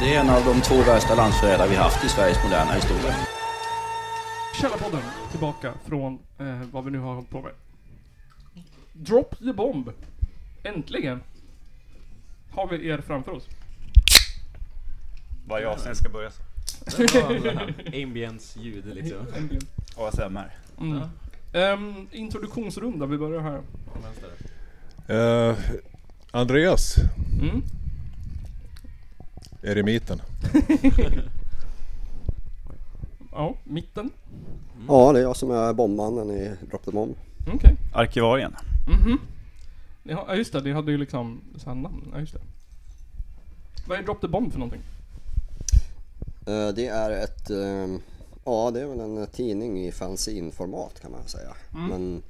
Det är en av de två värsta landsförrädare vi haft i Sveriges moderna historia. Källarpodden tillbaka från eh, vad vi nu har hållit på med. Drop the bomb. Äntligen. Har vi er framför oss. Varje avsnitt ska börja så. Ambience-ljud liksom. ASMR. Mm. Ehm, introduktionsrunda, vi börjar här. Eh, Andreas, Mm. Eremiten. Ja, mitten. Ja, det är jag som är bombmannen i Drop the Bomb. Okej. Arkivarien. Mhm. Har- Ja just det, ni hade ju liksom så namn. Ja just det. Vad är Drop the Bomb för någonting? Eh, Det är ett, eh, ja det är väl en tidning i fanzine-format kan man säga. Men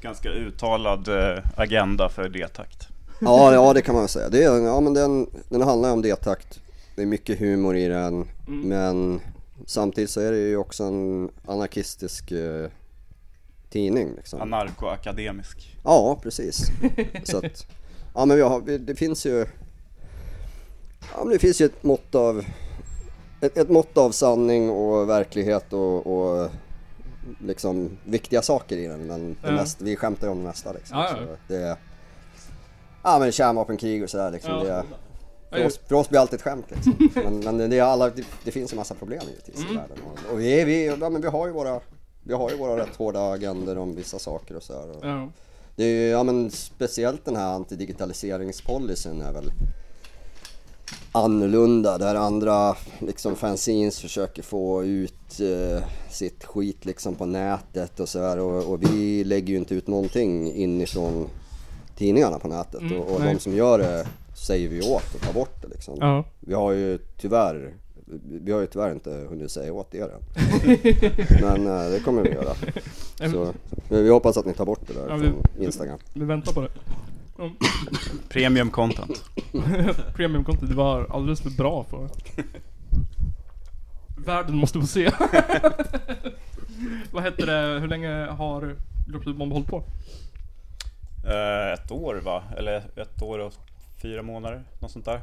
Ganska uttalad eh, agenda för D-takt. Ja, ja det kan man väl säga. Det är, ja, men den, den handlar om D-takt. Det är mycket humor i den. Men samtidigt så är det ju också en anarkistisk eh, tidning liksom. Anarkoakademisk. Ja, precis. Så att, ja men vi har, det finns ju, ja men det finns ju ett mått av, ett, ett mått av sanning och verklighet och, och liksom viktiga saker i den. Men det Ja. mest, vi skämtar ju om det mesta liksom. Ja, ja. Så det ja men kärnvapenkrig och sådär liksom. Ja. Det, för, oss, för oss blir det alltid ett skämt liksom. Men, men det, är alla, det, det finns en massa problem givetvis Mm. i världen. Och, och vi, är, vi, ja, men vi har ju våra vi har ju våra rätt hårda agender om vissa saker och sådär. Ja. det är ju, ja men speciellt den här antidigitaliseringspolicyn är väl annorlunda där andra liksom fanzines försöker få ut eh, sitt skit liksom på nätet och så här och, och vi lägger ju inte ut någonting inifrån tidningarna på nätet Mm, och, och de som gör det säger vi åt att ta bort det liksom. Ja. Vi har ju tyvärr vi har ju tyvärr inte hunnit säga åt er än. Men eh, det kommer vi göra. Så, men vi hoppas att ni tar bort det där Ja, vi- från Instagram. Vi väntar på det. Mm. Premium content. Premium content, det var alldeles för bra för... Världen måste få se. Vad heter det, hur länge har Drop the Bomb hållit på? Eh, ett år va? Eller ett år och fyra månader, något sånt där.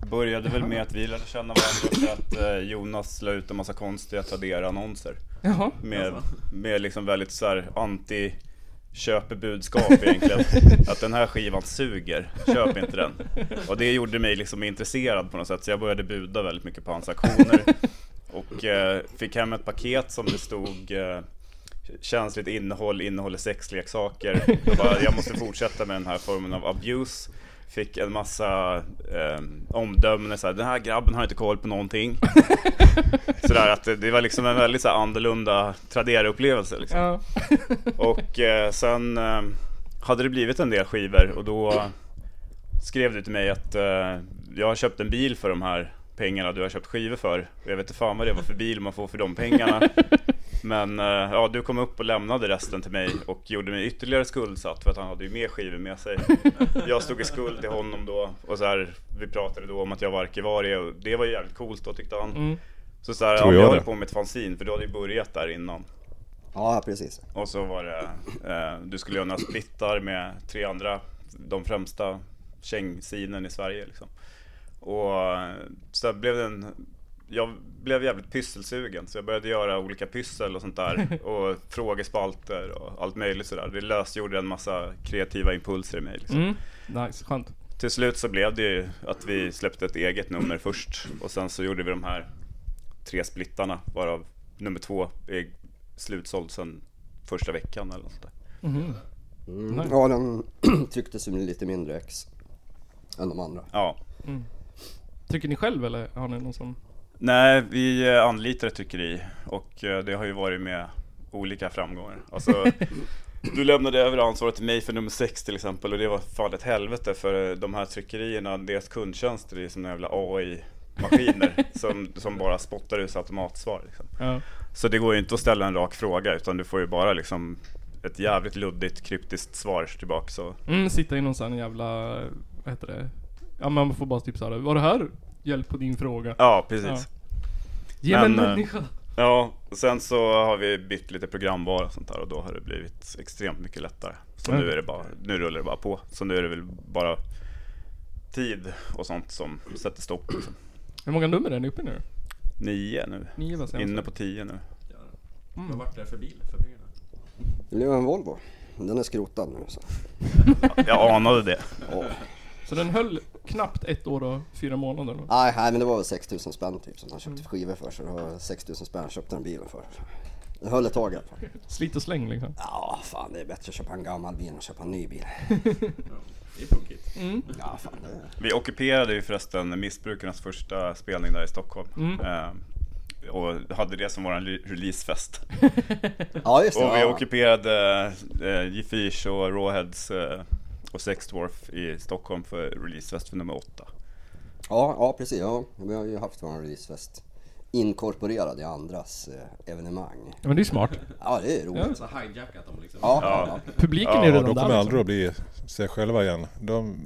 Det började väl med att vi lärde känna varandra för att eh, Jonas la ut en massa konstiga Tradera-annonser. Jaha. Med, med liksom väldigt så här anti köpebudskap egentligen. Att den här skivan suger, köp inte den. Och det gjorde mig liksom intresserad på något sätt så jag började buda väldigt mycket på hans aktioner. Och eh, fick hem ett paket som det stod eh, känsligt innehåll, innehåller sexleksaker. Jag, bara, jag måste fortsätta med den här formen av abuse. Fick en massa eh, omdömen, så här, den här grabben har inte koll på någonting. Sådär att det, det var liksom en väldigt så här, annorlunda Tradera-upplevelse liksom. Ja. Och eh, sen eh, hade det blivit en del skivor och då skrev du till mig att eh, jag har köpt en bil för de här pengarna du har köpt skivor för. Jag vet inte fan vad det var för bil man får för de pengarna. Men eh, ja, du kom upp och lämnade resten till mig och gjorde mig ytterligare skuldsatt för att han hade ju mer skivor med sig. Jag stod i skuld till honom då och så här, vi pratade då om att jag var arkivarie och det var ju jävligt coolt då tyckte han. Mm. Så så här, Tror ja, jag höll på med ett fanzine för du hade ju börjat där innan. Ja, precis. Och så var det, eh, du skulle göra några splittar med tre andra, de främsta kängsinen i Sverige liksom. Och eh, så blev det en, jag blev jävligt pysselsugen så jag började göra olika pyssel och sånt där. Och frågespalter och allt möjligt sådär. Det lösgjorde en massa kreativa impulser i mig liksom. Mm. Nice, skönt. Till slut så blev det ju att vi släppte ett eget nummer först och sen så gjorde vi de här tre splittarna varav nummer två är slutsåld sen första veckan eller något sånt där. Mhm. Mm. Ja, den trycktes ju lite mindre ex än de andra. Ja. Tycker ni själv eller har ni någon som... Nej, vi eh, anlitar ett tryckeri och eh, det har ju varit med olika framgångar. Alltså, du lämnade över ansvaret till mig för nummer sex till exempel och det var fan ett helvete för de här tryckerierna, deras kundtjänster är som jävla AI-maskiner som, som bara spottar ut automatsvar. Liksom. Ja. Så det går ju inte att ställa en rak fråga utan du får ju bara liksom ett jävligt luddigt kryptiskt svar tillbaka. Så. Mm, sitta i någon sån jävla... Vad heter det? Ja men man får bara typ såhär, var det här hjälp på din fråga? Ja, precis. Ge mig en Men, eh, människa! Ja, sen så har vi bytt lite programvara och sånt där och då har det blivit extremt mycket lättare. Så Mm. nu är det bara, nu rullar det bara på. Så nu är det väl bara tid och sånt som sätter stopp. Liksom. Hur många nummer är ni uppe i nu? Nio nu. Nio var. Inne på tio nu. Vad vart det för bil för pengarna? Det blev en Volvo. Den är skrotad nu så. Jag anade det. Ja. Så den höll knappt ett år och fyra månader? Nej, nej men det var väl 6000 spänn typ som han köpte skivor för. Så det var 6000 spänn köpte den bilen för. Den höll ett tag i alla fall. Slit och släng liksom. Ja, fan det är bättre att köpa en gammal bil än att köpa en ny bil. Det är punkigt. Ja, fan det är... Vi ockuperade ju förresten Missbrukarnas första spelning där i Stockholm. Mm. Eh, och hade det som vår releasefest. Ja, just det. Och vi ja. ockuperade eh, G-Fish och Rawheads eh, och Sexdwarf i Stockholm för releasefest för nummer åtta. Ja, ja precis. Ja. Vi har ju haft vår releasefest inkorporerad i andras eh, evenemang. Ja, men det är smart. Ja, det är roligt. Så hijackat dem liksom. Ja, Ja. ja. Publiken Ja, är Ja, redan de där kommer liksom. aldrig att bli sig själva igen. De,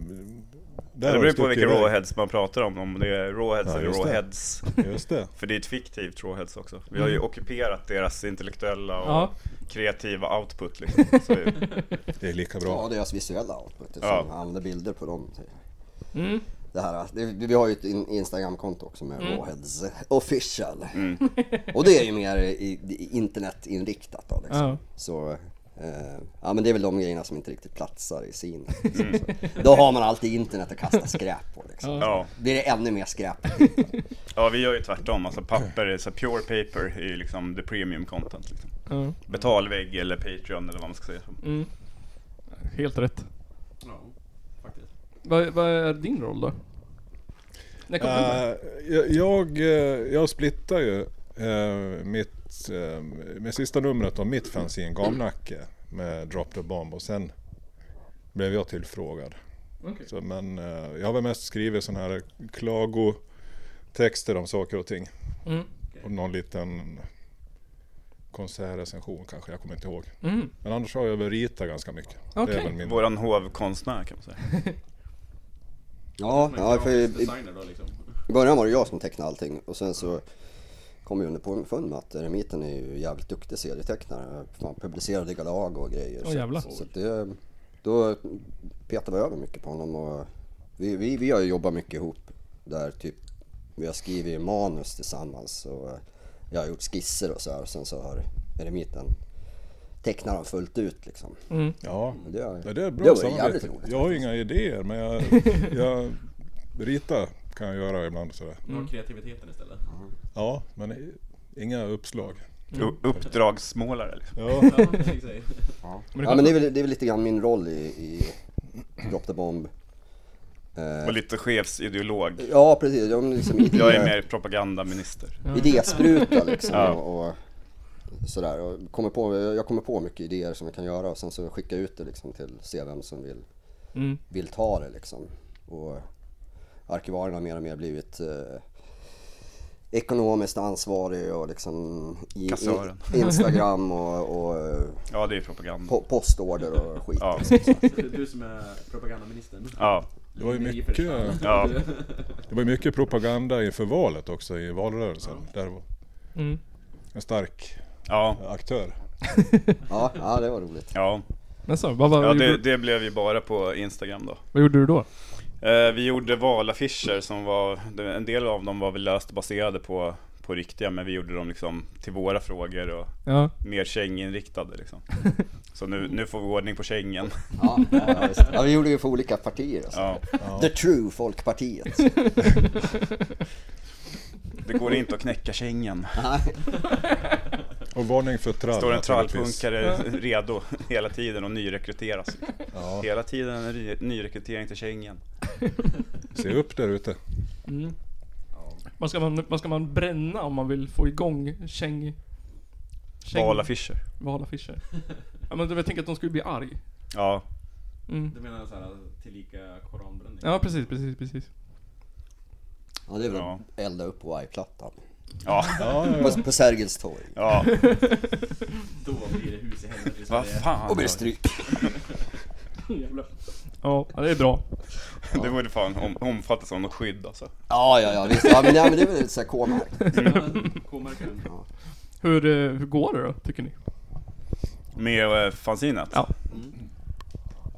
där det beror på vilka. Rawheads man pratar om, om det är Rawheads Ja, eller. Rawheads. Just det. För det är ett fiktivt Rawheads också. Vi har ju ockuperat deras intellektuella och Ja. kreativa output liksom. Så, Det är lika ja, bra. deras visuella output. Ja. ja. använder bilder på dem. Mm. Det här, det, vi har ju ett in- Instagramkonto också med Mm. Rawheads official. Och det är ju mer i, i internetinriktat då liksom. Ja. Så, ja men det är väl de grejerna som inte riktigt platsar i sin. Mm. Då har man alltid internet att kasta skräp på liksom. ja. Blir det ännu mer skräp. ja, vi gör ju tvärtom. Alltså papper, så pure paper är ju liksom the premium content. Liksom. Ja. Betalvägg eller Patreon eller vad man ska säga. Mm. Helt rätt. Ja, faktiskt. Vad, vad är din roll då? Eh, jag, jag, eh, jag splittar ju eh, mitt, uh, med sista numret av mitt fanzine Gamnacke med Drop the Bomb och sen blev jag tillfrågad. Okej. Så, men eh, jag har väl mest skrivit sådana här klagotexter om saker och ting. Mm. Och någon liten konsertrecension kanske, jag kommer inte ihåg. Mm. Men annars har jag väl ritat ganska mycket. Det Okej. är väl min... Våran hovkonstnär kan man säga. Ja, ja för i, grafisk i liksom. början var det jag som tecknade allting och sen så kom jag underfund med att Eremiten är ju jävligt duktig serietecknare. Man publicerade i Galag och grejer. Åh, jävlar. så så det, då petade vi över mycket på honom och vi, vi, vi har ju jobbat mycket ihop där typ vi har skrivit manus tillsammans och jag har gjort skisser och så här och sen så har Eremiten tecknat dem fullt ut liksom. Mm. Ja, Det, Ja, det är ett Det bra var jävligt samarbete. roligt Jag har ju inga idéer men jag, jag rita kan jag göra ibland sådär. Har kreativiteten istället. Ja, men inga uppslag. U- Uppdragsmålare liksom. Ja, Ja, exakt. Men det ja men det är, väl, det är väl lite grann min roll i, i Drop the Bomb. Eh, Och lite chefsideolog. Ja precis, jag, liksom idé, Jag är mer propagandaminister. idéspruta liksom Ja. och, och sådär. Och kommer på, jag kommer på mycket idéer som jag kan göra och sen så skickar jag ut det liksom till se vem som vill, Mm. vill ta det liksom. Och arkivarien har mer och mer blivit eh, ekonomiskt ansvarig och liksom i, i, Instagram och, och eh, Ja, det är propaganda. po, postorder och skit. Ja. Liksom, så. Det är du som är propagandaministern. Ja, det var ju mycket, ja. det var ju mycket propaganda inför valet också i valrörelsen. Där var Mm. en stark Ja, aktör. Ja, ja, det var roligt. ja. Men så, vad, vad, ja det, det blev ju bara på Instagram då. vad gjorde du då? Eh, vi gjorde valaffischer som var, en del av dem var väl löst baserade på, på riktiga, men vi gjorde dem liksom till våra frågor och Ja. mer känginriktade liksom. Så nu, nu får vi ordning på kängen. Ja, ja, ja, vi gjorde ju för olika partier. Alltså. Ja, The True Folkpartiet. det går inte att knäcka kängen. Nej. Och varning för trall Står en trallpunkare redo hela tiden och nyrekryteras. Ja, Hela tiden en ny- nyrekrytering till kängen. se upp där ute. Mm. Vad, ska man, vad ska man bränna om man vill få igång käng... käng Valaffischer. valaffischer? Ja men jag tänker att de skulle bli arg. Ja, Mm. Du menar såhär tillika koranbränning? Ja precis, precis, precis. Ja, det är väl Ja. elda upp Y-plattan. ja, Ja, ja, ja. På, på Sergels torg. ja. Då blir det hus i helvete i Vad fan. Och blir det stryk. Ja, ja, det är bra. Det borde fan om, omfattas som något skydd alltså. Ja, ja, ja visst. Ja, men, ja, men det är väl ett sånt här K-märkt. K-märken. Hur, eh, hur går det då, tycker ni? Med eh, fanzinet? Ja.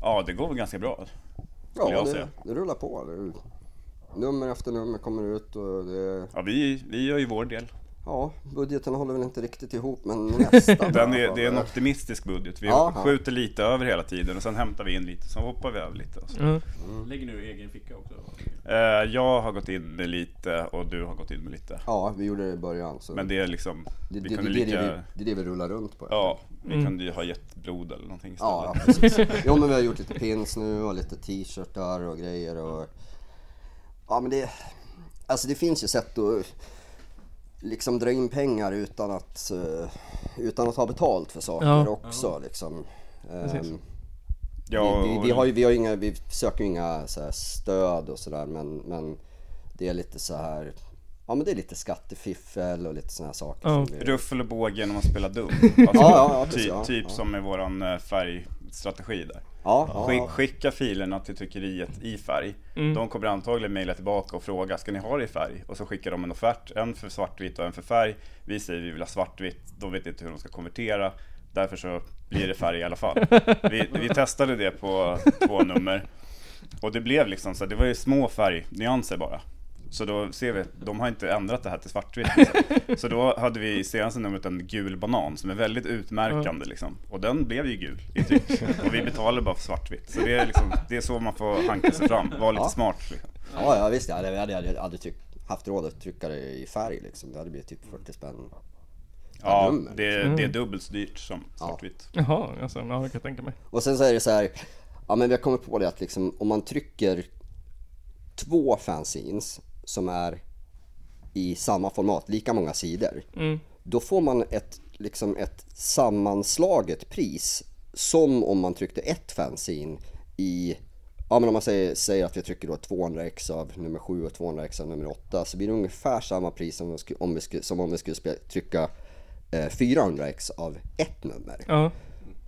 Ja, det går väl ganska bra. Ja, jag det, säga. det rullar på. Det, nummer efter nummer kommer ut och det, Ja, vi, vi gör ju vår del. Ja, budgeten håller väl inte riktigt ihop men nästan. Den är, det är en optimistisk budget. Vi ja. skjuter lite över hela tiden och sen hämtar vi in lite, sen hoppar vi över lite. och så. Ja. Lägger nu egen ficka också? Eh, jag har gått in med lite och du har gått in med lite. Ja, vi gjorde det i början. Så Men det är liksom, det, vi det, kunde det, lika... det, det är det vi rullar runt på. Ja, vi Mm. kunde ju ha gett blod eller någonting istället. Ja, ja, precis. Jo men vi har gjort lite pins nu och lite t-shirtar och grejer och... Ja men det... Alltså det finns ju sätt att liksom dra in pengar utan att, eh, utan att ha betalt för saker Ja. också liksom. Ehm, Ja, vi, vi, vi, har ju, vi, har ju inga, vi söker ju inga så här, stöd och sådär men, men det är lite så här Ja men det är lite skattefiffel och lite sådana här saker Ja. som vi... Ruffel och båg genom att spela dum. Alltså, Ja, ja, ja, precis, typ ja, typ ja. som med våran eh, färgstrategi där. Ja, Skick, skicka filerna till tryckeriet i färg. Mm. De kommer antagligen mejla tillbaka och fråga, ska ni ha det i färg? Och så skickar de en offert, en för svartvitt och en för färg. Vi säger vi vill ha svartvitt, de vet inte hur de ska konvertera. Därför så blir det färg i alla fall. Vi, vi testade det på två nummer. Och det blev liksom så, det var ju små färgnyanser bara. Så då ser vi, de har inte ändrat det här till svartvitt. Liksom. Så då hade vi i senaste numret en gul banan som är väldigt utmärkande liksom. Och den blev ju gul i tryck. Och vi betalade bara för svartvitt. Så det är, liksom, det är så man får hanka sig fram, vara lite Ja. smart. Liksom. Ja, ja visst, jag hade, jag hade, jag hade aldrig tryck, haft råd att trycka det i färg liksom. Det hade blivit typ 40 spänn. Ja, nummer. det, är- det är dubbelt så dyrt som Ja. svartvitt. Jaha, alltså, ja, det kan jag tänka mig. Och sen så är det så här, ja men vi har kommit på det att liksom om man trycker två fanzines som är i samma format, lika många sidor. Mm. Då får man ett, liksom ett sammanslaget pris som om man tryckte ett fanzine i Ja men om man säger, säger att vi trycker då 200x av nummer 7 och 200x av nummer 8 så blir det ungefär samma pris som, om, vi skulle, som om vi skulle trycka eh, 400x av ett nummer. Ja.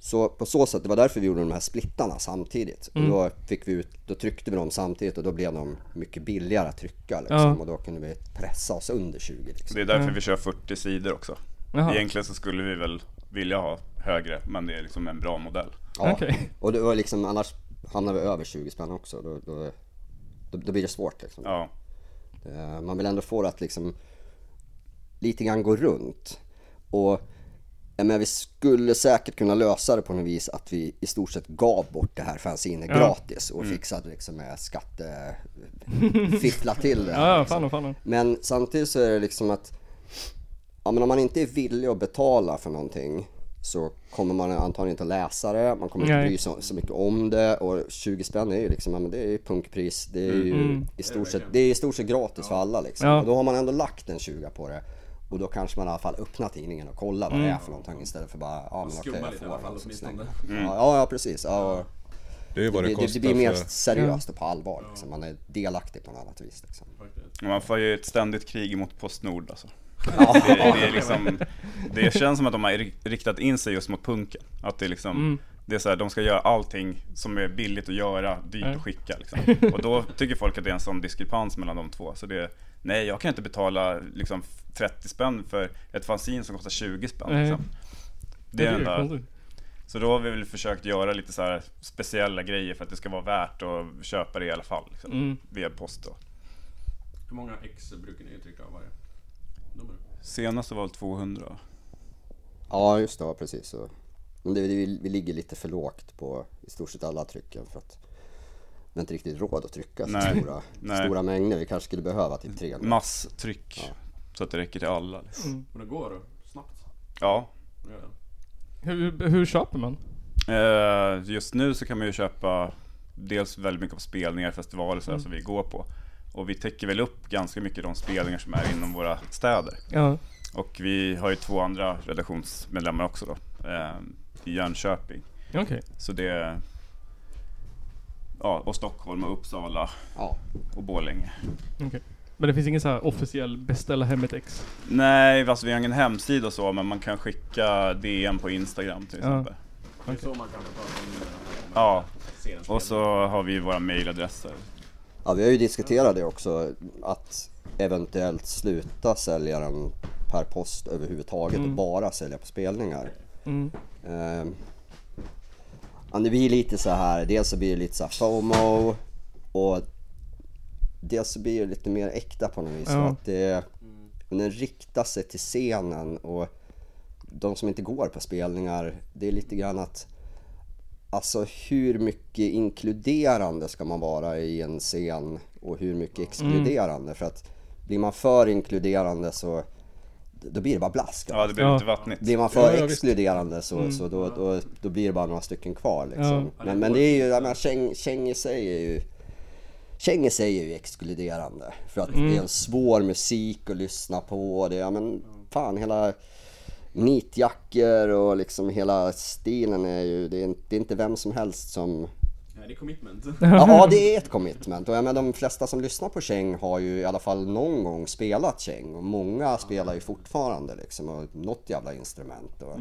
Så på så sätt, det var därför vi gjorde de här splittarna samtidigt. Och då, fick vi ut, då tryckte vi dem samtidigt och då blev de mycket billigare att trycka liksom. Ja. Och då kunde vi pressa oss under 20 Så liksom. det är därför vi kör 40 sidor också. Jaha. Egentligen så skulle vi väl vilja ha högre, men det är liksom en bra modell. Ja. Okej. Och det var liksom, annars hamnar vi över 20 spänn också. Då, då, då, då blir det svårt liksom. Ja, Eh, Man vill ändå få det att liksom lite grann gå runt. Och men vi skulle säkert kunna lösa det på något vis att vi i stort sett gav bort det här fanzinet Ja. gratis och fixade liksom med skatte... fiffla till det här, Ja, liksom. fan fan. Men samtidigt så är det liksom att ja, men om man inte är villig att betala för någonting så kommer man antagligen inte att läsa det, man kommer inte Nej. bry sig så mycket om det och 20 spänn är ju liksom, ja, men det är ju punkpris, det är ju Mm. i stort sett, det är i stort sett gratis för alla liksom. Ja. Och då har man ändå lagt en 20 på det och då kanske man i alla fall öppnar tidningen och kollar vad det är för någonting istället för bara, ja men okej jag lite i alla fall släng. Ja, ja precis. Ja, Det är det, det det, det blir mer för... seriöst och på allvar liksom. Man är delaktig på något annat vis liksom. Man får ju ett ständigt krig mot Postnord alltså. Det, det, är liksom, det känns som att de har ri- riktat in sig just mot punken. Att det är liksom, Mm. det är så här, de ska göra allting som är billigt att göra, dyrt Ja. att skicka liksom. Och då tycker folk att det är en sån diskrepans mellan de två. Så det nej jag kan inte betala liksom 30 spänn för ett fanzine som kostar 20 spänn. Nej. Liksom. Det är ju enda, konstigt. så då har vi väl försökt göra lite så här speciella grejer för att det ska vara värt att köpa det i alla fall. Liksom, Mm. Via post då. Hur många ex brukar ni trycka av varje nummer? Senast var väl 200. Ja just det, ja, precis. Så. Men det, vi, vi ligger lite för lågt på i stort sett alla trycken för att vi har inte riktigt råd att trycka så Nej, stora, nej. stora mängder. Vi kanske skulle behöva typ 300. Masstryck. Så att det räcker till alla. Liksom. Men det går snabbt. Ja. Hur, hur köper man? Eh, just nu så kan man ju köpa dels väldigt mycket på spelningar, festivaler så Mm. som vi går på. Och vi täcker väl upp ganska mycket de spelningar som är inom våra städer. Ja. Och vi har ju två andra redaktionsmedlemmar också då. Eh, I Jönköping. Okej. Så det... Ja, och Stockholm och Uppsala Ja. och Borlänge. okej. Men det finns ingen så här officiell beställa hem ett ex? Nej, alltså vi har ingen hemsida och så, men man kan skicka DM på Instagram till Ja. exempel. Det är så man kan. Ja, och så har vi våra mailadresser. ja, vi har ju diskuterat det också att eventuellt sluta sälja den per post överhuvudtaget och Mm. bara sälja på spelningar. Mm. Ehm, ja, det blir lite så här, dels så blir det lite så här FOMO och dels så blir det lite mer äkta på något vis. Ja. Att det, den riktar sig till scenen och de som inte går på spelningar, det är lite grann att Alltså hur mycket inkluderande ska man vara i en scen och hur mycket exkluderande? För att blir man för inkluderande så då blir det bara blask. Ja, det blir Ja. lite vattnigt. Blir man för Ja, exkluderande så, så då, då, då blir det bara några stycken kvar liksom. Ja. Men, men det är ju, jag menar, Cheng, Cheng i sig är ju Cheng i sig är ju exkluderande. För att det är en svår musik att lyssna på. Det, ja men fan hela nitjackor och liksom hela stilen är ju, det är, inte- det är inte vem som helst som Ja, det är commitment. Ja, ja, det är ett commitment. Och jag menar, de flesta som lyssnar på Cheng har ju i alla fall någon gång spelat Cheng. Och många spelar ju fortfarande liksom, och något jävla instrument. Och,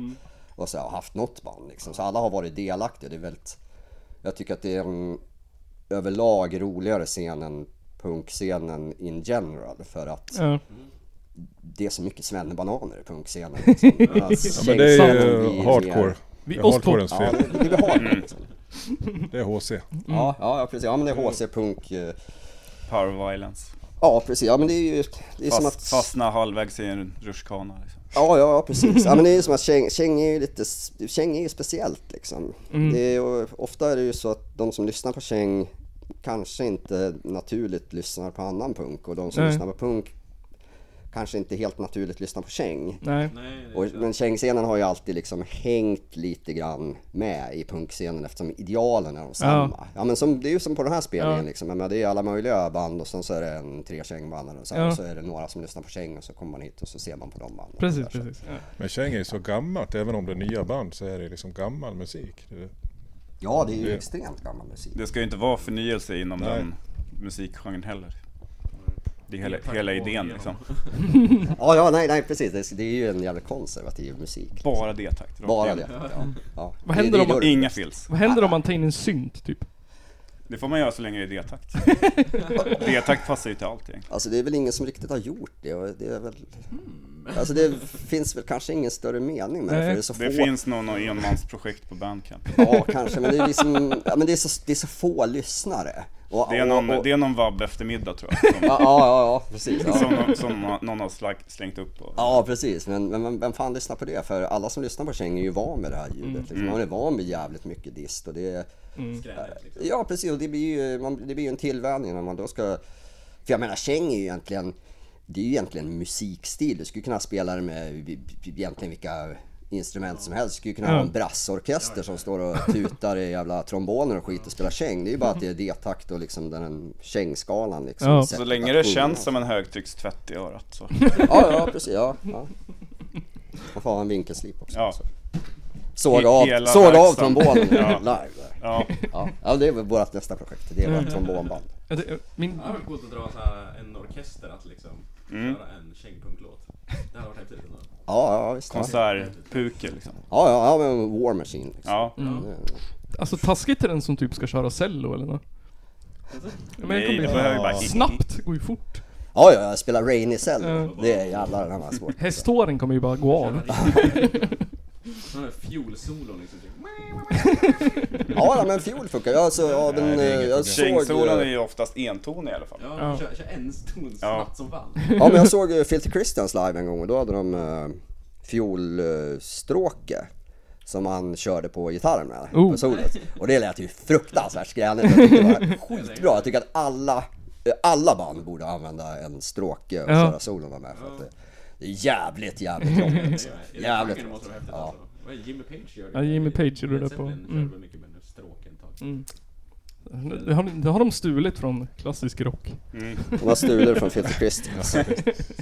och så har haft något band liksom. Så alla har varit delaktiga. Det är väldigt, jag tycker att det är en överlag roligare scen än punkscenen in general. För att Ja. det är så mycket svennebananer i punkscenen. Liksom. Medan Ja, men det är ju hardcore. Vi, Det är hardcorens Ja, fel. det, det blir hardcore. Det är HC. Ja, ja, precis. Ja, men det är HC-punk. eh, Power violence. Ja, precis. Ja, men det är ju det är som Fast, att... Fastna halvvägs i en rutschkana liksom. Ja, ja, precis. Ja, men det är ju som att Cheng, Cheng är ju lite, Cheng är ju speciellt liksom. Det är, ofta är det ju så att de som lyssnar på Cheng kanske inte naturligt lyssnar på annan punk och de som Nej. lyssnar på punk kanske inte helt naturligt lyssnar på Cheng. Nej. Och, men Cheng-scenen har ju alltid liksom hängt lite grann med i punkscenen eftersom idealen är de samma. Ja, men som, det är ju som på den här spelningen Ja. liksom. Menar, det är alla möjliga band och sen så är det en tre Cheng-band och så, här, Ja. och så är det några som lyssnar på Cheng och så kommer man hit och så ser man på de banden. Precis, så- precis. Ja. Men Cheng är ju så gammalt, även om det är nya band så är det liksom gammal musik. Det- Ja, det är ju Det- extremt gammal musik. Det ska ju inte vara förnyelse inom Nej. den musikgenren heller. Det är hela, hela idén liksom. Ja, ja, nej, nej, precis. Det, det är ju en jävligt konservativ musik. Bara D-takt. rakt Bara det. Ja, ja. Vad Det- händer det om man- Inga fills. Vad händer om man tar in en synt, typ? Det får man göra så länge det är D-takt. D-takt passar ju till allt egentligen. Alltså det är väl ingen som riktigt har gjort det och det är väl... Alltså det finns väl kanske ingen större mening med det för det är så få... Det finns nog något enmansprojekt på Bandcamp. Ja, kanske, men det är liksom... Ja, men det är så, det är så få lyssnare. Och, Det är någon, och, och, det är någon vabb eftermiddag tror jag. Som, Ja, ja, ja, precis. Ja. som, någon- som någon har slängt upp på. Ja precis, men, men vem- fan lyssnar på det? För alla som lyssnar på Cheng är ju van med det här ljudet. Liksom. Man är van vid jävligt mycket dist och det är... Skränet liksom. Ja precis, och det blir ju, man, det blir ju en tillvänjning när man då ska... För jag menar Cheng är ju egentligen... Det är ju egentligen en musikstil. Du skulle kunna spela det med egentligen vilka instrument som helst. Du skulle kunna ha en brassorkester som står och tutar i jävla tromboner och skit och spelar Cheng. Det är ju bara att det är D-takt och liksom den Cheng-skalan liksom. Ja. Så länge det känns som en högtryckstvätt i örat så. Ja, ja precis. Ja, ja. Man får ha en vinkelslip också. Ja. Så. Såga av, såga av trombonen Ja. live där. Ja, Ja. ja, det är väl vårt nästa projekt. Det är vårt trombonband. Ja, det- Min, Ja, det var coolt att dra så här en orkester att liksom Mm. göra en Cheng-punklåt. Det hade varit häftigt. Ja, ja, visst. Ja, konsertpuke liksom. ja, ja, ja men War Machine. Liksom. Ja. alltså taskigt till den som typ ska köra cello eller nåt. Ja, Men Nej, kommer det ju bara... snabbt, går ju fort. Ja, ja, jag spelar Rainy Cell. Det är jävlar var svårt. Hästhåren kommer ju bara gå av. Fiolsolon liksom. Ja, ja, men fiol funkar. Jag, alltså, ja, men, Nej, eh, jag såg... Kängsolen är eh, ju oftast entonig i alla fall. Ja, Ja. Kör, kör en ton Ja. snabbt som fan. Ja, men jag såg eh, Filter Christians live en gång och då hade de uh, fiolstråke som han körde på gitarren med, Oh. på solot. Och det lät ju fruktansvärt skränigt. Jag tyckte det var skitbra. Jag tycker att alla, eh, alla band borde använda en stråke och Ja. köra solona med. För att det, det är jävligt, jävligt jobbigt. Alltså. Jävligt genren måste det vara häftigt Ja. alltså. Det? Jimmy Page gör det. Ja, Jimmy Page gjorde det på- mm. mycket med stråken. Mm. Det har, det har de stulit från klassisk rock. Mm. De har stulit från Filter Christians. Sen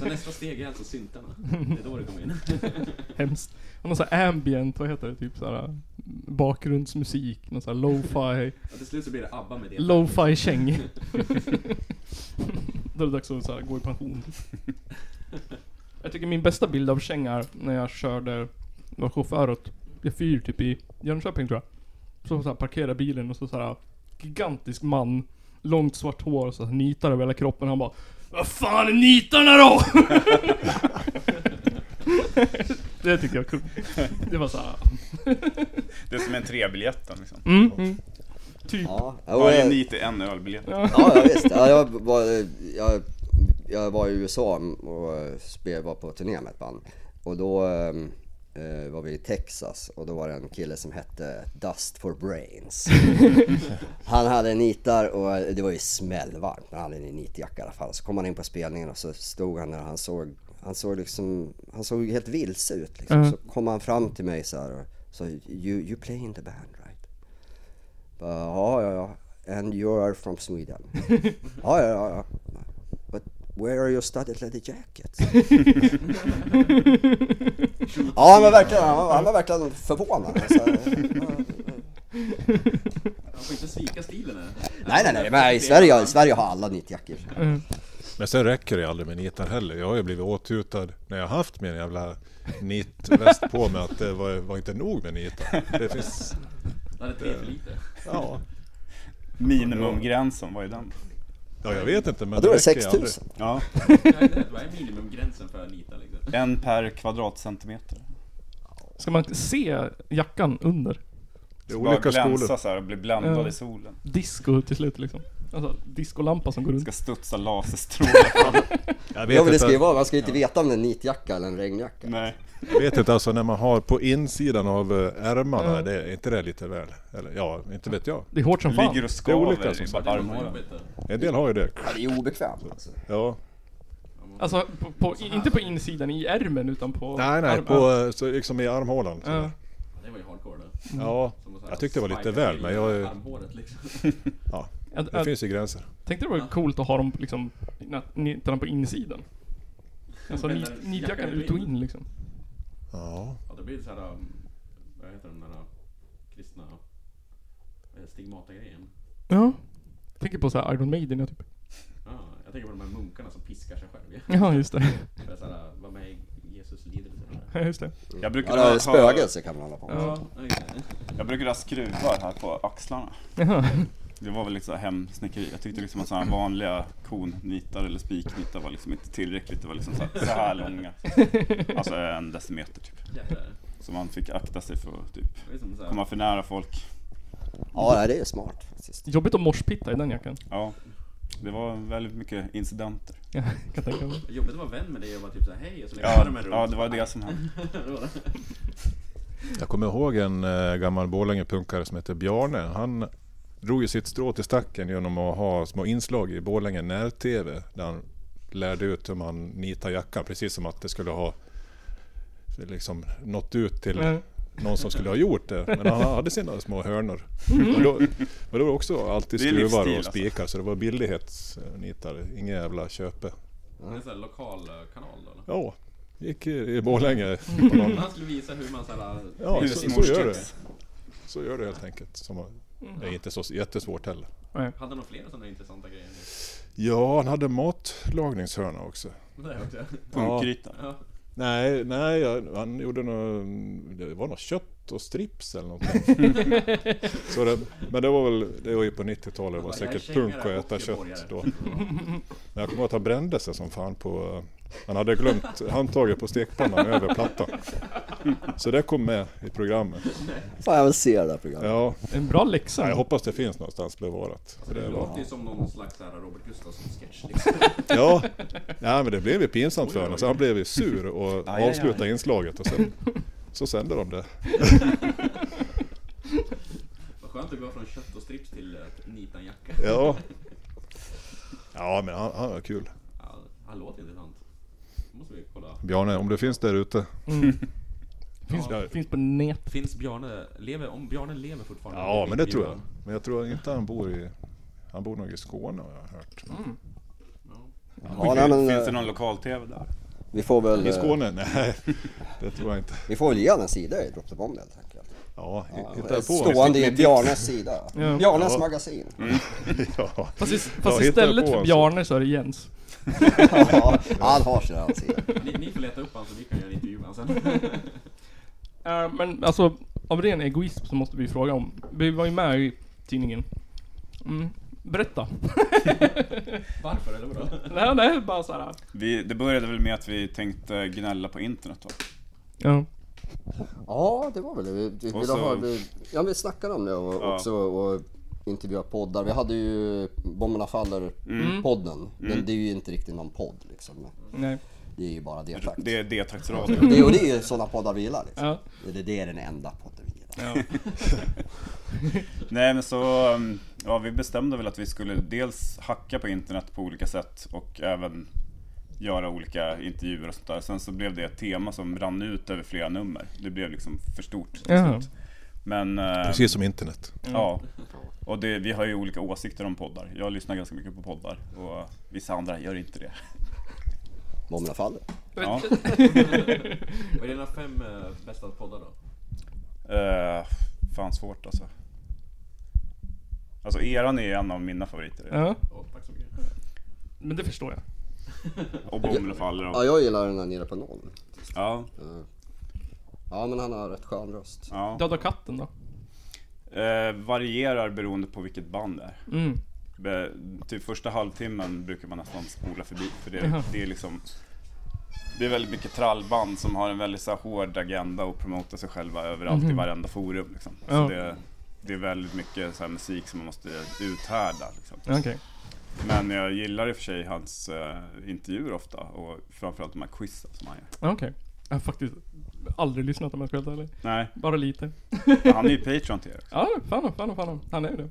nästa steg är alltså syntarna. Det är då det kommer in. Hemskt. Och någon sån här ambient, vad heter det? Typ såhär bakgrundsmusik, någon sån här lo-fi, Och till slut så blir det ABBA med det. lo-fi käng. Då är det dags att så här, gå i pension. Jag tycker min bästa bild av käng är när jag körde, var chaufför åt G4 typ i Jönköping tror jag. Så, så här, parkerar bilen och så, så här gigantisk man, långt svart hår och så här, nitar över hela kroppen. Han bara Vad fan är nitarna då? det tycker jag är kul. Det var såhär... Det är som en trebiljetten liksom. Mm, mm. Typ. Ja, och, Varje nit är en ölbiljett. Ja, ja visst. Ja, jag, var, jag, jag var i USA och spel, var på turné med ett band. Och då eh, var vi i Texas och då var det en kille som hette Dust for Brains. han hade nitar och det var ju smällvarmt, men han hade en nitjacka i alla fall. Så kom han in på spelningen och så stod han där och han såg, han såg liksom, han såg helt vilse ut liksom. Mm. Så kom han fram till mig så här och sa you, you play in the band right? Bara, Ja, ja, ja. And you are from Sweden? ja, ja, ja, where are your studded leather jackets? ja, han var verkligen, han var, han var verkligen förvånad. Alltså, Man får inte svika stilen här. nej, nej, nej, men i Sverige, i Sverige har alla nitjackor. Mm. Men sen räcker det aldrig med nitar heller. Jag har ju blivit åthutad när jag haft min jävla nitväst på mig att det var, var inte nog med nitar. Det finns... Det hade tre för lite. Ja, Minimumgränsen, vad är den? Ja jag vet inte men Jag det är räcker aldrig. 6000. Ja, det- Vad är minimumgränsen för nita liksom? en per kvadratcentimeter. Ska man se jackan under? Det är olika skolor. så här och bli bländad Ja. i solen. Disco till slut liksom. Alltså discolampa som går runt. Ska studsa laserstrålar. Jag Ja, vet, men det ska ju vara, man ska ju inte veta om det är en nitjacka eller en regnjacka. Nej. jag vet inte alltså när man har på insidan av eh, ärmarna, Ja. det, är inte det lite väl? Eller ja, inte vet jag. Det är hårt som fan. Ligger och Det är olika, skaver som i sagt. Det. En del har ju det. Ja, det är obekvämt alltså. Ja. Alltså, på, på, inte på insidan i ärmen utan på Nej, nej, på, eh, så liksom i armhålan. så Ja. Ja, Det var ju hardcore då. Ja, jag tyckte det var lite väl, men jag är- Armhåret liksom. Jag, det jag finns ju gränser. tänkte det var coolt att ha dem liksom, na- nitarna på insidan. Alltså nit, nitjackan jackan ut och in. liksom. Ja. Ja, det blir så här, um, vad heter den där uh, kristna eh, stigmata-grejen? Ja. Tänker på så här Iron Maiden ja, typ. Ja, jag tänker på de här munkarna som piskar sig själv. Ja, just det. För att så här, vara med i Jesus lidelse. Ja, just det. Jag brukar Ja, det är ha, spögelse kan man hålla på med. Ja. Jag brukar ha skruvar här på axlarna. Det var väl liksom hemsnickeri. Jag tyckte liksom att sådana här vanliga konnitar eller spiknitar var liksom inte tillräckligt. Det var liksom så här, så här långa. Alltså en decimeter typ. Så man fick akta sig för att typ komma för nära folk. Ja, det är smart faktiskt. Jobbigt att morspitta i den jackan. Ja, det var väldigt mycket incidenter. Ja, kan tänka mig. jobbigt att vara vän med dig och bara typ såhär hej och så Ja, armen runt. ja det var det som hände. Jag kommer ihåg en eh, gammal Borlänge-punkare som heter Bjarne. Han drog ju sitt strå till stacken genom att ha små inslag i Borlänge när-TV. Där han lärde ut hur man nitar jackan. Precis som att det skulle ha liksom nått ut till Ja. någon som skulle ha gjort det. Men han hade sina små hörnor. Och då, men då var det också alltid Det skruvar och alltså. spikar. Så det var billighetsnitar. Inga jävla köpe. Det är en sån lokal eh, kanal då eller? Ja, gick i, Borlänge. Någon, Han skulle visa hur man såhär... Ja, så, så gör det. Så gör det helt enkelt. Som det är inte så jättesvårt heller. Nej. Hade några fler sådana intressanta grejer? Ja, han hade matlagningshörna också. Det är också. Punkgryta. Ja. Nej, nej, jag- han gjorde något, det var något kött och strips eller någonting. så det, men det var väl, det var ju på 90-talet, det var Jag säkert punk att och äta kött då. Men jag kommer ihåg att han brände sig som fan på, han hade glömt handtaget på stekpannan över plattan. Så det kom med i programmet. Fan, jag vill se det där programmet. Ja, En bra läxa. jag hoppas det finns någonstans bevarat. För Det det låter ju som någon slags här Robert Gustafsson-sketch liksom. ja, ja, men det blev ju pinsamt för honom så han blev ju sur och aj, aj. avslutade inslaget och sen så sände de det. Vad skönt att gå från kött och strips till att nita en jacka. Ja. Ja men han, han var kul. Ja, han låter intressant. Då måste vi kolla. Bjarne, om du finns där ute. Mm. Finns, Ja. finns på nät. Finns Bjarne, lever, om Bjarne lever fortfarande? Ja men det tror jag. Ja. Men jag tror inte han bor i... Han bor nog i Skåne har jag hört. Ja, nej, men, Finns det eh, någon lokal-tv där? vi får väl... I eh, Skåne? Nej, det tror jag inte. Vi får väl ge han en sida i Drop the Bomb helt enkelt. Ja, Ja, hitta på. stående i Bjarnes sida. Ja. Bjarnes Ja. magasin. Ja. Fast, i, Ja, fast hitta istället för. Bjarne så är det Jens. ja, han har sina sidor. Ni, ni får leta upp honom så vi kan göra en intervju med honom sen. Eh, men alltså, av ren egoism så måste vi fråga om. Vi var ju med i tidningen. Mm. Berätta. Varför eller vadå? nej, nej, bara såhär. Vi, det började väl med att vi tänkte gnälla på internet då. Ja. Ja, det var väl det. Vi, vi, Och så- ha, vi, ja, vi snackade om det och, Ja. också och intervjua poddar. Vi hade ju Bomberna Faller-podden. Men det är ju inte riktigt någon podd liksom. Nej. Det är ju bara D-takt. Det är D-taktsradio. Det, och det är ju sådana poddar vi gillar liksom. Ja. Det, det är den enda podden vi gillar. Ja. Nej men så, um, ja vi bestämde väl att vi skulle dels hacka på internet på olika sätt och även göra olika intervjuer och sånt där. Sen så blev det ett tema som rann ut över flera nummer. Det blev liksom för stort slut. Men, eh, Precis som internet. ja. Och det, vi har ju olika åsikter om poddar. Jag lyssnar ganska mycket på poddar och vissa andra gör inte det. Bomberna Faller. Ja. Vad är dina fem eh, bästa poddar då? Uh, fan svårt alltså. Alltså eran är en av mina favoriter. ja. Åh, tack så mycket. Men det förstår jag. Och Bommel faller Ja, och... jag gillar den där nere på noll. Ja, Ja, men han har rätt skön röst. ja. Döda katten då? Eh, varierar beroende på vilket band det är. Mm. Typ första halvtimmen brukar man nästan spola förbi för det, det är liksom Det är väldigt mycket trallband som har en väldigt så hård agenda och promotar sig själva överallt i Mhm. varenda forum liksom. Så Ja. det, det är väldigt mycket så här, musik som man måste uthärda liksom. Okej. Men jag gillar i och för sig hans eh, intervjuer ofta och framförallt de här quizen som han gör. Okej. Jag har faktiskt aldrig lyssnat om jag ska vara. Nej, Bara lite. han är ju Patreon till er också. Ja, fan, fan, fan. Han är det.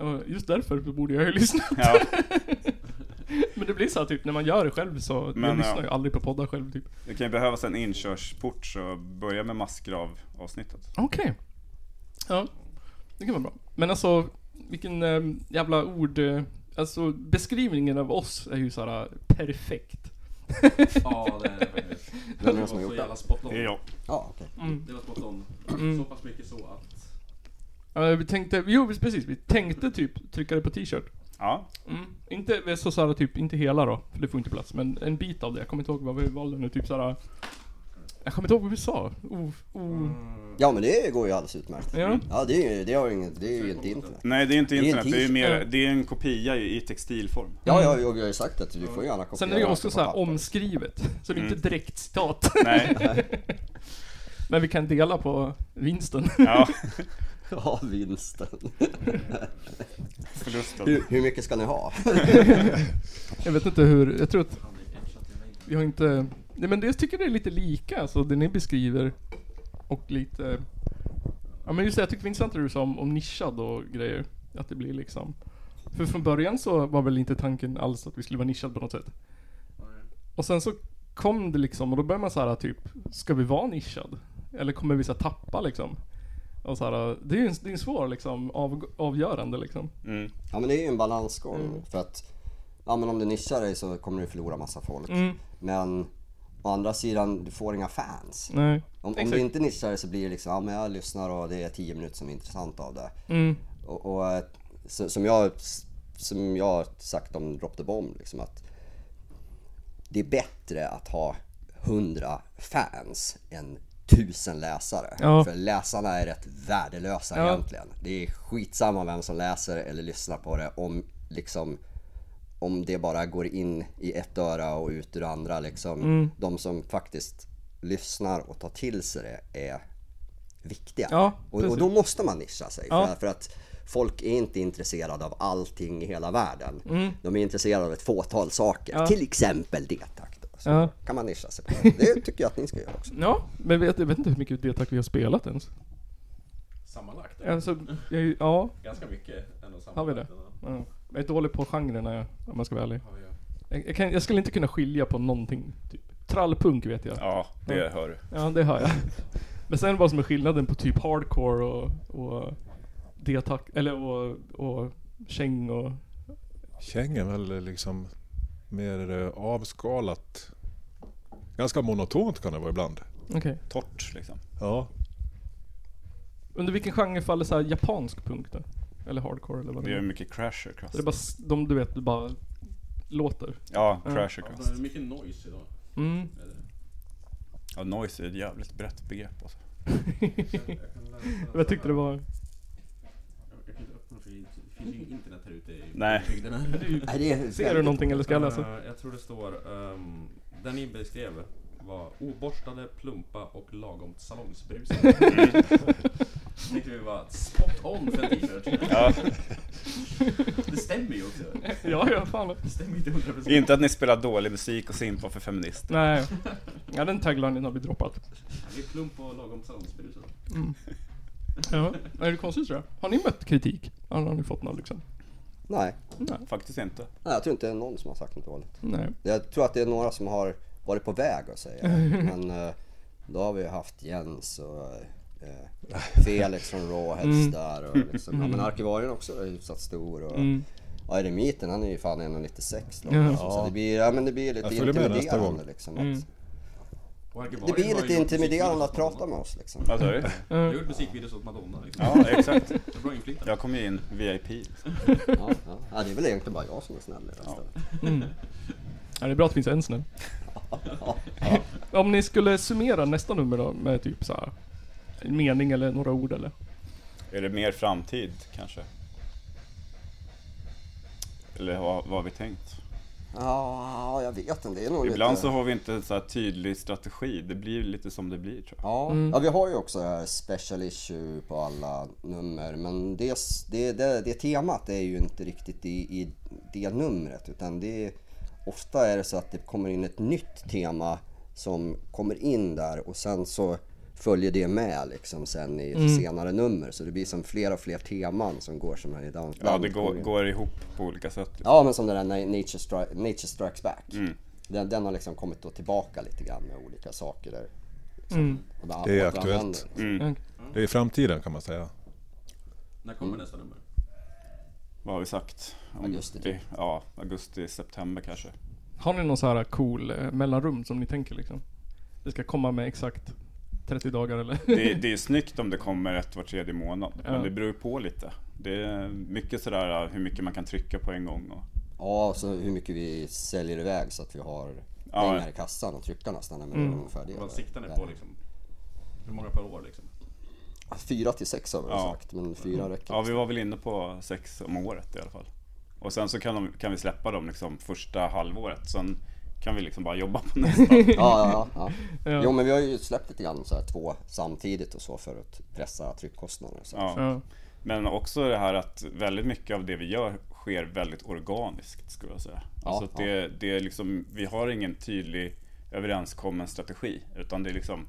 Och just därför borde jag ju lyssna. Ja, Men det blir så här, typ när man gör det själv så, Men, jag lyssnar ja. ju aldrig på poddar själv typ. det kan ju behövas en inkörsport så börja med massgrav avsnittet. Okej. Ja, det kan vara bra. Men alltså, vilken eh, jävla ord... Eh, alltså beskrivningen av oss är ju såhär perfekt. Ja, det är det faktiskt. Det var så jävla spot on. Det är jag. Ja, okej. Mm. Det var spot on. Mm. Så pass mycket så att... Ja, vi tänkte, jo precis, vi tänkte typ trycka det på t-shirt. Ja, Mm. Inte så såhär typ, inte hela då, för det får inte plats, men en bit av det. Jag kommer inte ihåg vad vi valde nu, typ såhär... Jag kommer inte ihåg vad vi sa. O, o, Ja, men det går ju alldeles utmärkt. ja. Ja, det är ju, det har ju inget, det är ju inte internet. Nej det är inte Det är en internet, det är, t-shirt. mer, det är en kopia i, textilform. Ja, ja, jag har ju sagt att du får gärna kopiera Sen är det ju också såhär omskrivet. Så det är Mm. inte direkt citat. Nej, Men vi kan dela på vinsten. ja, Ja, vinsten. förlusten. Hur, hur mycket ska ni ha? Jag vet inte hur, jag tror att vi har inte... Nej men jag tycker det är lite lika, alltså det ni beskriver. Och lite... Ja men just det, jag tyckte det var intressant det du sa om, om nischad och grejer. Att det blir liksom... För från början så var väl inte tanken alls att vi skulle vara nischad på något sätt. Och sen så kom det liksom, och då började man så här typ, ska vi vara nischad? Eller kommer vi så tappa liksom? Och så här, det är ju en, det är en svår liksom, av, avgörande liksom. Mm. Ja, men det är ju en balansgång. För att, ja men om du nischar dig så kommer du förlora massa folk. Mm, Men å andra sidan, du får inga fans. nej. Om, om du inte nischar dig så blir det liksom, ja men jag lyssnar och det är 10 minuter som är intressant av det. Mm, Och, och eh, så, som, jag, som jag har sagt om Drop the Bomb, liksom att det är bättre att ha 100 fans än 1000 läsare. Ja. För läsarna är rätt värdelösa Ja. egentligen. Det är skitsamma vem som läser eller lyssnar på det om liksom om det bara går in i ett öra och ut ur andra liksom. Mm. De som faktiskt lyssnar och tar till sig det är viktiga. Ja, och, och då måste man nischa sig. Ja. För, för att folk är inte intresserade av allting i hela världen. Mm. De är intresserade av ett fåtal saker. Ja. Till exempel det-takt. Så Ja. kan man nischa sig på. Det. tycker jag att ni ska göra också. Ja, men vet, jag vet inte hur mycket D-tack vi har spelat ens. Sammanlagt? Alltså, jag, ja, Ganska mycket ändå sammanlagt. Har vi det? Ja, ja. Jag är dålig på genrerna jag- om man ska vara ärlig. ja. Jag, jag, kan, jag skulle inte kunna skilja på någonting. Typ. Trallpunk vet jag. Ja, det hör du. Ja, det hör jag. Men sen vad som är skillnaden på typ hardcore och, och D-tack, eller och, och käng och... Käng är väl liksom mer eh, avskalat. Ganska monotont kan det vara ibland. Okej. Torrt liksom. Ja, Under vilken genre faller så här japansk punk då? Eller hardcore eller vad Det det är är? mycket crasher crust. Det är bara, de du vet, det bara låter. Ja, crasher Ja, det crust. är mycket noise idag. Mm. Är. Ja, noise är ett jävligt brett begrepp alltså. Jag kan läsa- Jag tyckte det var... Jag jag kan inte öppna för det det finns ju internet här ute i Nej. bygderna. Nej, Ser du någonting eller ska jag läsa? Eh, jag tror det står, ehm, den ni beskrev var oborstade, plumpa och lagom salongsbrusade. Tyckte vi var spot on för en t-shirt. Ja, Det stämmer ju också. Ja, ja, fan. Det stämmer inte 100%. inte att ni spelar dålig musik och simpar för feminister. Nej. Ja, den taglinen har vi droppat. Vi är plump och lagom salongsbrusade. Ja. Är det konstigt tror jag? Har ni mött kritik? Har har ni fått någon liksom? Nej. Nej. Faktiskt inte. Nej, jag tror inte det är någon som har sagt något dåligt. Nej. Jag tror att det är några som har varit på väg att säga. Men eh, då har vi haft Jens och eh, Felix från Rawheads där och liksom, ja men arkivarien också är hyfsat stor och Mm. ja, eremiten han är ju fan 1,96 då. Ja. Så det blir, ja men det blir lite intimiderande liksom. Mm. Att, arkivarien det blir lite intimiderande att prata med oss liksom. Vad sa du? Jag har gjort musikvideos åt Madonna liksom. Ja, exakt. Jag kom ju in VIP. liksom. Ja, ja. ja, det är väl egentligen bara jag som är snäll i det här stället. Mm. Ja, det är bra att det finns en snäll. Om ni skulle summera nästa nummer då med typ så här en mening eller några ord eller? Är det mer framtid kanske? Eller vad, vad har vi tänkt? Ja, jag vet inte. Det är nog Ibland lite... så har vi inte en så här tydlig strategi. Det blir lite som det blir tror jag. Ja, Mm. ja, vi har ju också det här special issue på alla nummer. Men det, det, det, det temat är ju inte riktigt i, i det numret. Utan det är, ofta är det så att det kommer in ett nytt tema som kommer in där och sen så följer det med liksom sen i Mm. senare nummer. Så det blir som fler och fler teman som går som en dans. Ja, det går, går ihop på olika sätt. liksom. Ja, men som den där Na- Nature, Stri- Nature Strikes Back. Mm. Den, den har liksom kommit då tillbaka lite grann med olika saker där. Mm. Och bara Det är aktuellt. Mm. Det är i framtiden kan man säga. När kommer nästa nummer? Vad har vi sagt? Om Augusti, det- Ja, augusti, september kanske. Har ni någon så här cool eh, mellanrum som ni tänker liksom? Det ska komma med exakt 30 dagar eller? Det, det är snyggt om det kommer ett var tredje månad. Ja. Men det beror på lite. Det är mycket sådär hur mycket man kan trycka på en gång. Och, Ja, så hur mycket vi säljer iväg så att vi har Ja, pengar i kassan och trycka nästan. Men Mm. ungefär det. Vad siktar ni på liksom? Hur många per år liksom? Fyra till sex har vi Ja. sagt, men fyra räcker. ja, vi var väl inne på sex om året i alla fall. Och sen så kan, de, kan vi släppa dem liksom första halvåret. Sen kan vi liksom bara jobba på nästa. Ja, ja, ja, ja. Ja. Jo, men vi har ju släppt lite grann så här två samtidigt och så för att pressa tryckkostnader. Så. Ja. Ja. Men också det här att väldigt mycket av det vi gör sker väldigt organiskt skulle jag säga. Ja, alltså att det, det är liksom, vi har ingen tydlig överenskommen strategi. Utan det är liksom,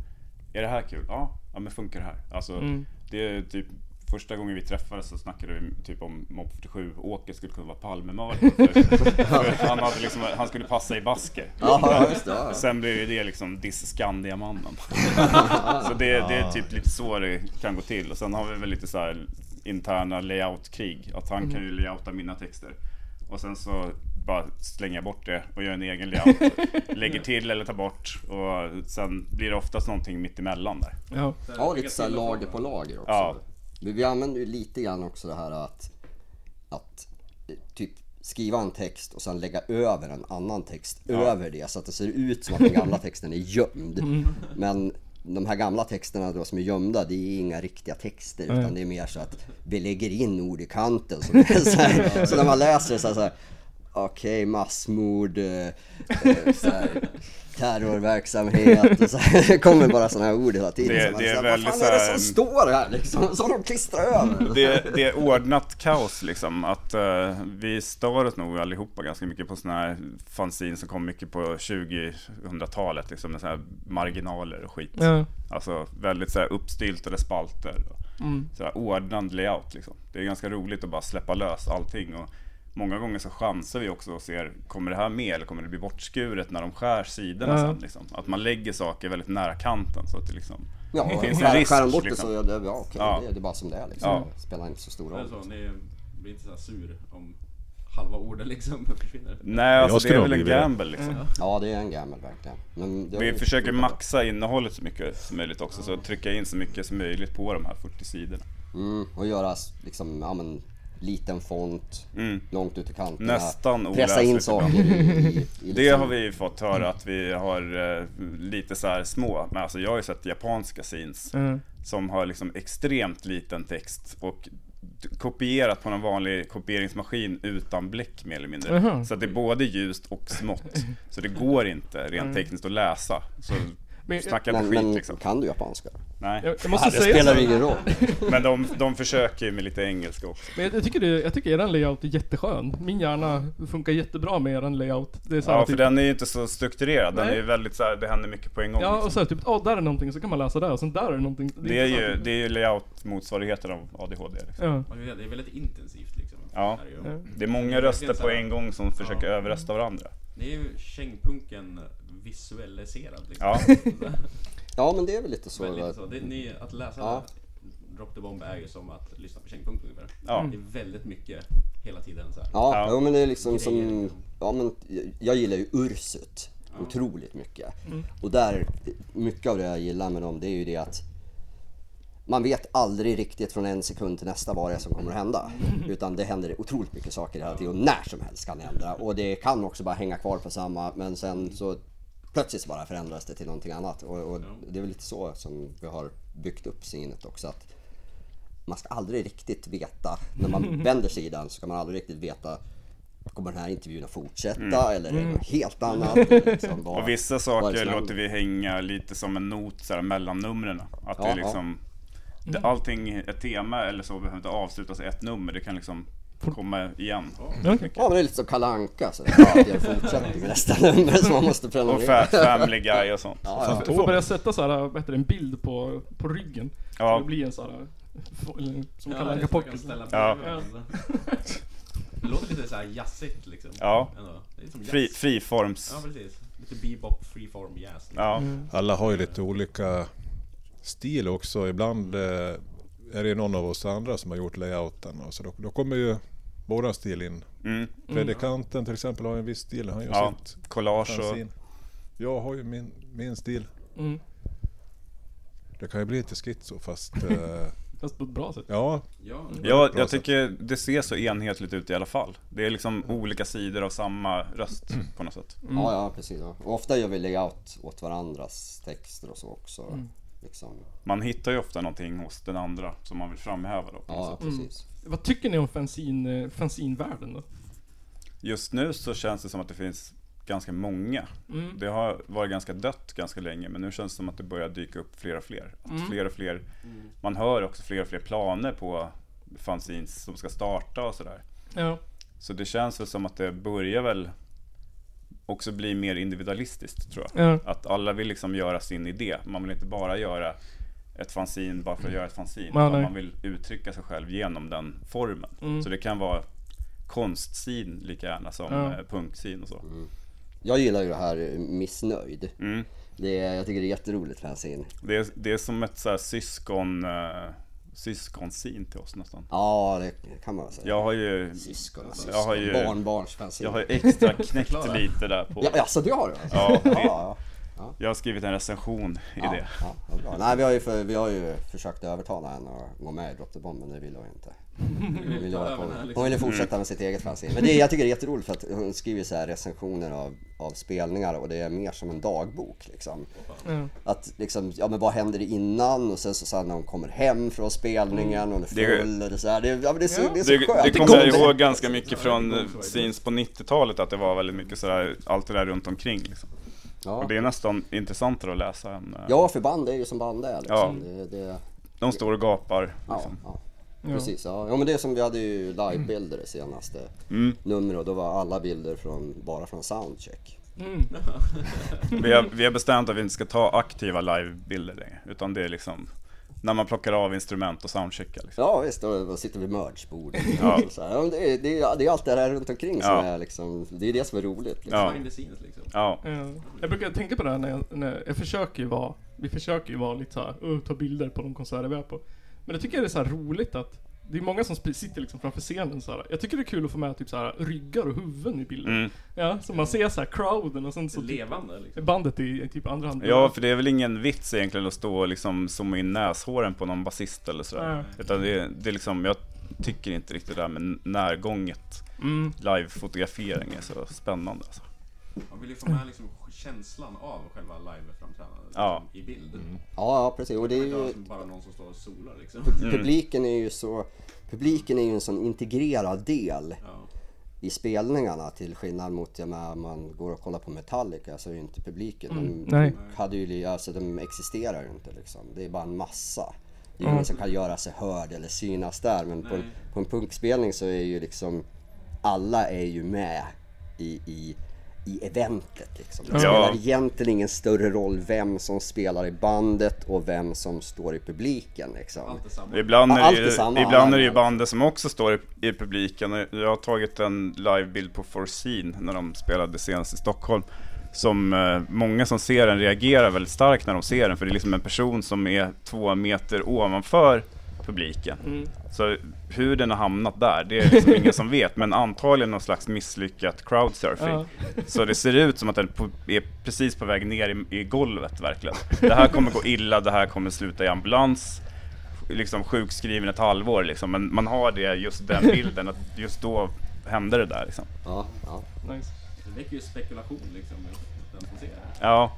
är det här kul? Ja, ja men funkar det här? Alltså Mm. det är typ Första gången vi träffades så snackade vi typ om Mob 47 Åke skulle kunna vara Palmemördare han, hade liksom, han skulle passa i basker Ja, just det. Ja. Sen blev ju det liksom Diss Skandiamannen Så det, det är typ lite så det kan gå till och sen har vi väl lite så här interna layoutkrig Att han kan ju layouta mina texter Och sen så bara slänger jag bort det och gör en egen layout Lägger till eller tar bort och sen blir det oftast någonting mitt emellan där Ja. Ja, lite så här lager på lager också. Ja. Vi, vi använder ju lite grann också det här att, att eh, typ skriva en text och sen lägga över en annan text över det så att det ser ut som att den gamla texten är gömd. Men de här gamla texterna då som är gömda, det är inga riktiga texter utan det är mer så att vi lägger in ord i kanten. Så, så, här, så när man läser så här, så här okej massmord, eh, eh, här, terrorverksamhet och så här, det kommer bara sådana här ord hela tiden. Det- det är här, väldigt Vad fan är det som står här liksom? Som de klistrar över. det, det är ordnat kaos liksom. Att eh, vi stör oss nog allihopa ganska mycket på såna här fanzine som kom mycket på 2000-talet. Liksom med såna här marginaler och skit. Ja. Alltså väldigt så här uppstyltade spalter. Och Mm. så här ordnad layout liksom. Det är ganska roligt att bara släppa lös allting. Och många gånger så chansar vi också och ser, kommer det här med eller kommer det bli bortskuret när de skär sidorna Ja. sen liksom? Att man lägger saker väldigt nära kanten så att det liksom Ja, det finns en risk. skär de bort det liksom. så är det, ja, okej, Ja. det, är- det är bara som det är liksom. Ja. Det spelar inte så stor Är det roll. så? Ni blir inte så här sur om halva ordet liksom försvinner? Nej, alltså det är väl en det. gamble liksom. Ja, det är en gammal verkligen. Men det Vi försöker maxa innehållet så mycket som möjligt också, så trycka in så mycket som möjligt på de här 40 sidorna. Mm, och göra liksom, ja men liten font, Mm. långt ut i kanterna. Nästan Pressa in saker i, i, i Det liksom- har vi fått höra att vi har eh, lite så här små, men alltså jag har ju sett japanska scenes Ja. som har liksom extremt liten text och kopierat på någon vanlig kopieringsmaskin utan bläck mer eller mindre. Jaha. Så att det är både ljust och smått. Så det går inte rent tekniskt att läsa. Så Men snacka Men, skit men liksom. kan du japanska? Nej. jag, jag måste Ja, det säga spelar så, ingen roll. Men de, de försöker ju med lite engelska också. men jag, jag tycker det, jag tycker eran layout är jätteskön. Min hjärna funkar jättebra med eran layout. Det är så Ja, för typ, den är ju inte så strukturerad. Den Nej. är ju väldigt så här, det händer mycket på en gång. Ja, liksom. och så här, typ, åh där är någonting, så kan man läsa det och sen där är det någonting. Det är ju, det är ju layout-motsvarigheten av ADHD. Liksom. Ja. Ja, det är väldigt intensivt liksom. Ja. Det. Ja. Det är många röster på en gång som försöker överrösta varandra. det är ju kängpunken visualiserad liksom. Ja. Ja men det är väl lite så. Va? så. Det, ni, att läsa Ja. Drop the Bomb är ju som att lyssna på kängpunkt ungefär. Ja. Det är väldigt mycket hela tiden så här. Ja, Ja. Men det är liksom som... Ja, men jag- gillar ju Ursut otroligt mycket. Och där, mycket av det jag gillar med dem, det är ju det att man vet aldrig riktigt från en sekund till nästa vad det är som kommer att hända. Utan det händer otroligt mycket saker hela tiden och när som helst kan det ändra. Och det kan också bara hänga kvar på samma, men sen så plötsligt bara förändras det till någonting annat. Och, och det är väl lite så som vi har byggt upp sinnet också. Att man ska aldrig riktigt veta, när man vänder sidan så ska man aldrig riktigt veta Kommer den här intervjun att fortsätta eller är det något helt annat? Liksom, vad- Och vissa det saker låter vi hänga lite som en not så här, mellan numren. Att det Ja, är liksom... Det, allting, ett tema eller så behöver inte avslutas i ett nummer. Det kan liksom komma igen. Ja. Ja men det är lite som Kalle Anka så det är fortsättning nästa nummer som man måste Och prenumerera. fa- Family Guy och sånt. Ja, Jag får börja sätta så här, vad heter det, en bild på, på ryggen. Ja. Så det blir en sån här, som Ja, Kalle Anka så Pocket. ställa Ja. Det låter lite såhär jazzigt liksom. Ja. Jazz. Fri, friforms. Ja precis. Lite bebop, freeform jazz. liksom. Ja. Alla har ju lite olika stil också. Ibland eh, är det någon av oss andra som har gjort layouten. Och så då, då kommer ju våran stil in. Mm. Predikanten till exempel har en viss stil. Han gör Ja. sitt Collage och... Jag har ju min, min stil. Mm. Det kan ju bli lite schizo fast eh, Fast på ett bra sätt. ja, Ja. Ja, jag sätt. tycker det ser så enhetligt ut i alla fall. Det är liksom olika sidor av samma röst på något sätt. ja, ja precis. Ja. Och ofta gör vi layout åt varandras texter och så också. Mm. Liksom. Man hittar ju ofta någonting hos den andra som man vill framhäva då. Ja, precis. Vad tycker ni om fanzin, eh, fanzinvärlden då? Just nu så känns det som att det finns ganska många. Mm. Det har varit ganska dött ganska länge men nu känns det som att det börjar dyka upp fler och fler. Att Mm. fler och fler man hör också fler och fler planer på fanzines som ska starta och sådär. Ja. Så det känns väl som att det börjar väl också bli mer individualistiskt tror jag. Ja. Att alla vill liksom göra sin idé. Man vill inte bara göra ett fanzine bara för att göra ett fanzine. Ja, man vill uttrycka sig själv genom den formen. Mm. Så det kan vara konstscen lika gärna som Ja. ja. punkscen och så. Jag gillar ju det här eh, missnöjd. Mm. Det är, jag tycker det är jätteroligt fanzine. Det, är, det är som ett så här syskon, uh, syskonscen till oss nästan. Ja, det kan man väl säga. Jag har ju, Syskon, jag har ju, Barnbarns jag har ju extra knäckt lite där på. Ja, alltså du har det? Alltså. Ja, ja, det, ja. Jag har skrivit en recension i Ja, det. ja. Nej, vi har, ju för, vi har ju försökt övertala henne att gå med i Drop the Bomb, men det vill hon ju inte. Hon ville, hålla på. hon ville fortsätta med sitt eget fanzine. Men det, jag tycker det är jätteroligt för att hon skriver så här recensioner av, av spelningar och det är mer som en dagbok liksom. Ja. Att liksom, ja men vad händer innan och sen så sen när hon kommer hem från spelningen och hon är Det- full och det, så här, det, ja, det är så, det är så Det, skönt. det kommer jag ihåg ganska mycket från scenes på 90-talet att det var väldigt mycket sådär, allt det där runt omkring liksom. Ja. Och det är nästan intressantare att läsa än... eh, ja, för band är ju som band är liksom. Ja. Det, det, De står och gapar ja, liksom. ja. Ja. Precis, ja. ja men det är som vi hade ju livebilder det senaste Mm. numret och då var alla bilder från, bara från soundcheck. Mm. Vi, har, vi har bestämt att vi inte ska ta aktiva livebilder längre. Utan det är liksom när man plockar av instrument och soundcheckar liksom. Ja visst, då, då sitter vi vid merchbordet. Ja. Ja, det, är, det, det är allt det här runt omkring som Ja. är liksom, det är det som är roligt. Liksom. Ja. Scenes liksom. Ja, Ja. Jag brukar tänka på det här när jag, när jag försöker ju vara, vi försöker ju vara lite såhär, ta bilder på de konserter vi är på. Men jag tycker det är så här roligt att det är många som sitter liksom framför scenen så här. Jag tycker det är kul att få med typ så här ryggar och huvuden i bilden. mm. Ja, så man ser så här crowden och sen så typ, Levande liksom. bandet i, typ andra hand. ja, för det är väl ingen vits egentligen att stå och liksom zooma in näshåren på någon basist eller sådär. Nej. Utan det, är- det är liksom, jag tycker inte riktigt det där med närgånget Mm. live-fotografering är så spännande alltså. Man vill ju få med liksom känslan av själva live-framträdandet Ja. liksom, i bild. Ja, ja precis. Och det är ju, bara någon som står och solar liksom. publiken är ju så publiken är ju en sån integrerad del Ja. i spelningarna till skillnad mot, jag menar, man går och kollar på Metallica så är ju inte publiken, de, nej. hade ju, li- alltså de existerar ju inte liksom. Det är bara en massa. Det är ju Ja. ingen som kan göra sig hörd eller synas där men på en, Nej. på en punkspelning så är ju liksom alla är ju med i, i, i eventet liksom. Det Ja. spelar egentligen ingen större roll vem som spelar i bandet och vem som står i publiken liksom. Allt. Ibland är allt det är ju, samma, ibland är det ju bandet som också står i, i publiken. Jag har tagit en livebild på Forseen när de spelade senast i Stockholm. Som eh, många som ser den reagerar väldigt starkt när de ser den. För det är liksom en person som är två meter ovanför publiken. Mm. Så hur den har hamnat där, det är liksom ingen som vet. Men antagligen någon slags misslyckat crowdsurfing. Ja. Så det ser ut som att den är precis på väg ner i, i golvet verkligen. Det här kommer gå illa, det här kommer sluta i ambulans. Liksom sjukskriven ett halvår liksom. Men man har det, just den bilden, att just då hände det där liksom. Ja, ja. Nice. Det väcker ju spekulation liksom, den som ser det. Ja,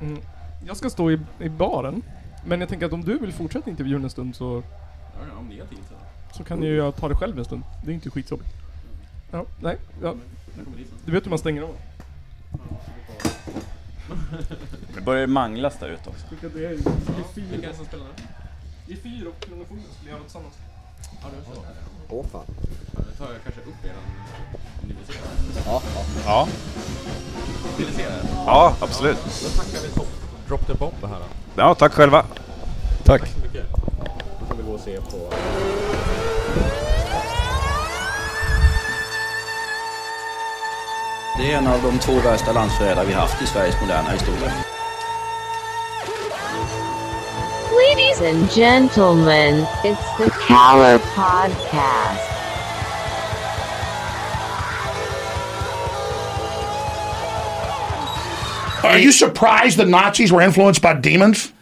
Mm. Jag ska stå i, i baren. Men jag tänker att om du vill fortsätta intervjun en stund så, Ja, om ni har tid så. så kan ju jag ta det själv en stund. Det är inte skitjobbigt. Ja, nej. Ja. Du vet hur man stänger av? det börjar ju manglas där ute också. Vilka det är? Det är Vilka är fyra. det som spelar nu? Det är fyra och Kronofogden skulle göra tillsammans. Ja, du har kört det. Åh fan. Då tar jag kanske upp er om ni vill se det. Ja, Vill ni se det? ja absolut. Då tackar vi Drop the Bomb här då. Ja, tack själva. Tack. så mycket. Då vi gå och se på... Det är en av de två värsta landsförrädare vi haft i Sveriges moderna historia. Ladies and gentlemen, it's the Caller Podcast. Are you surprised the Nazis were influenced by demons?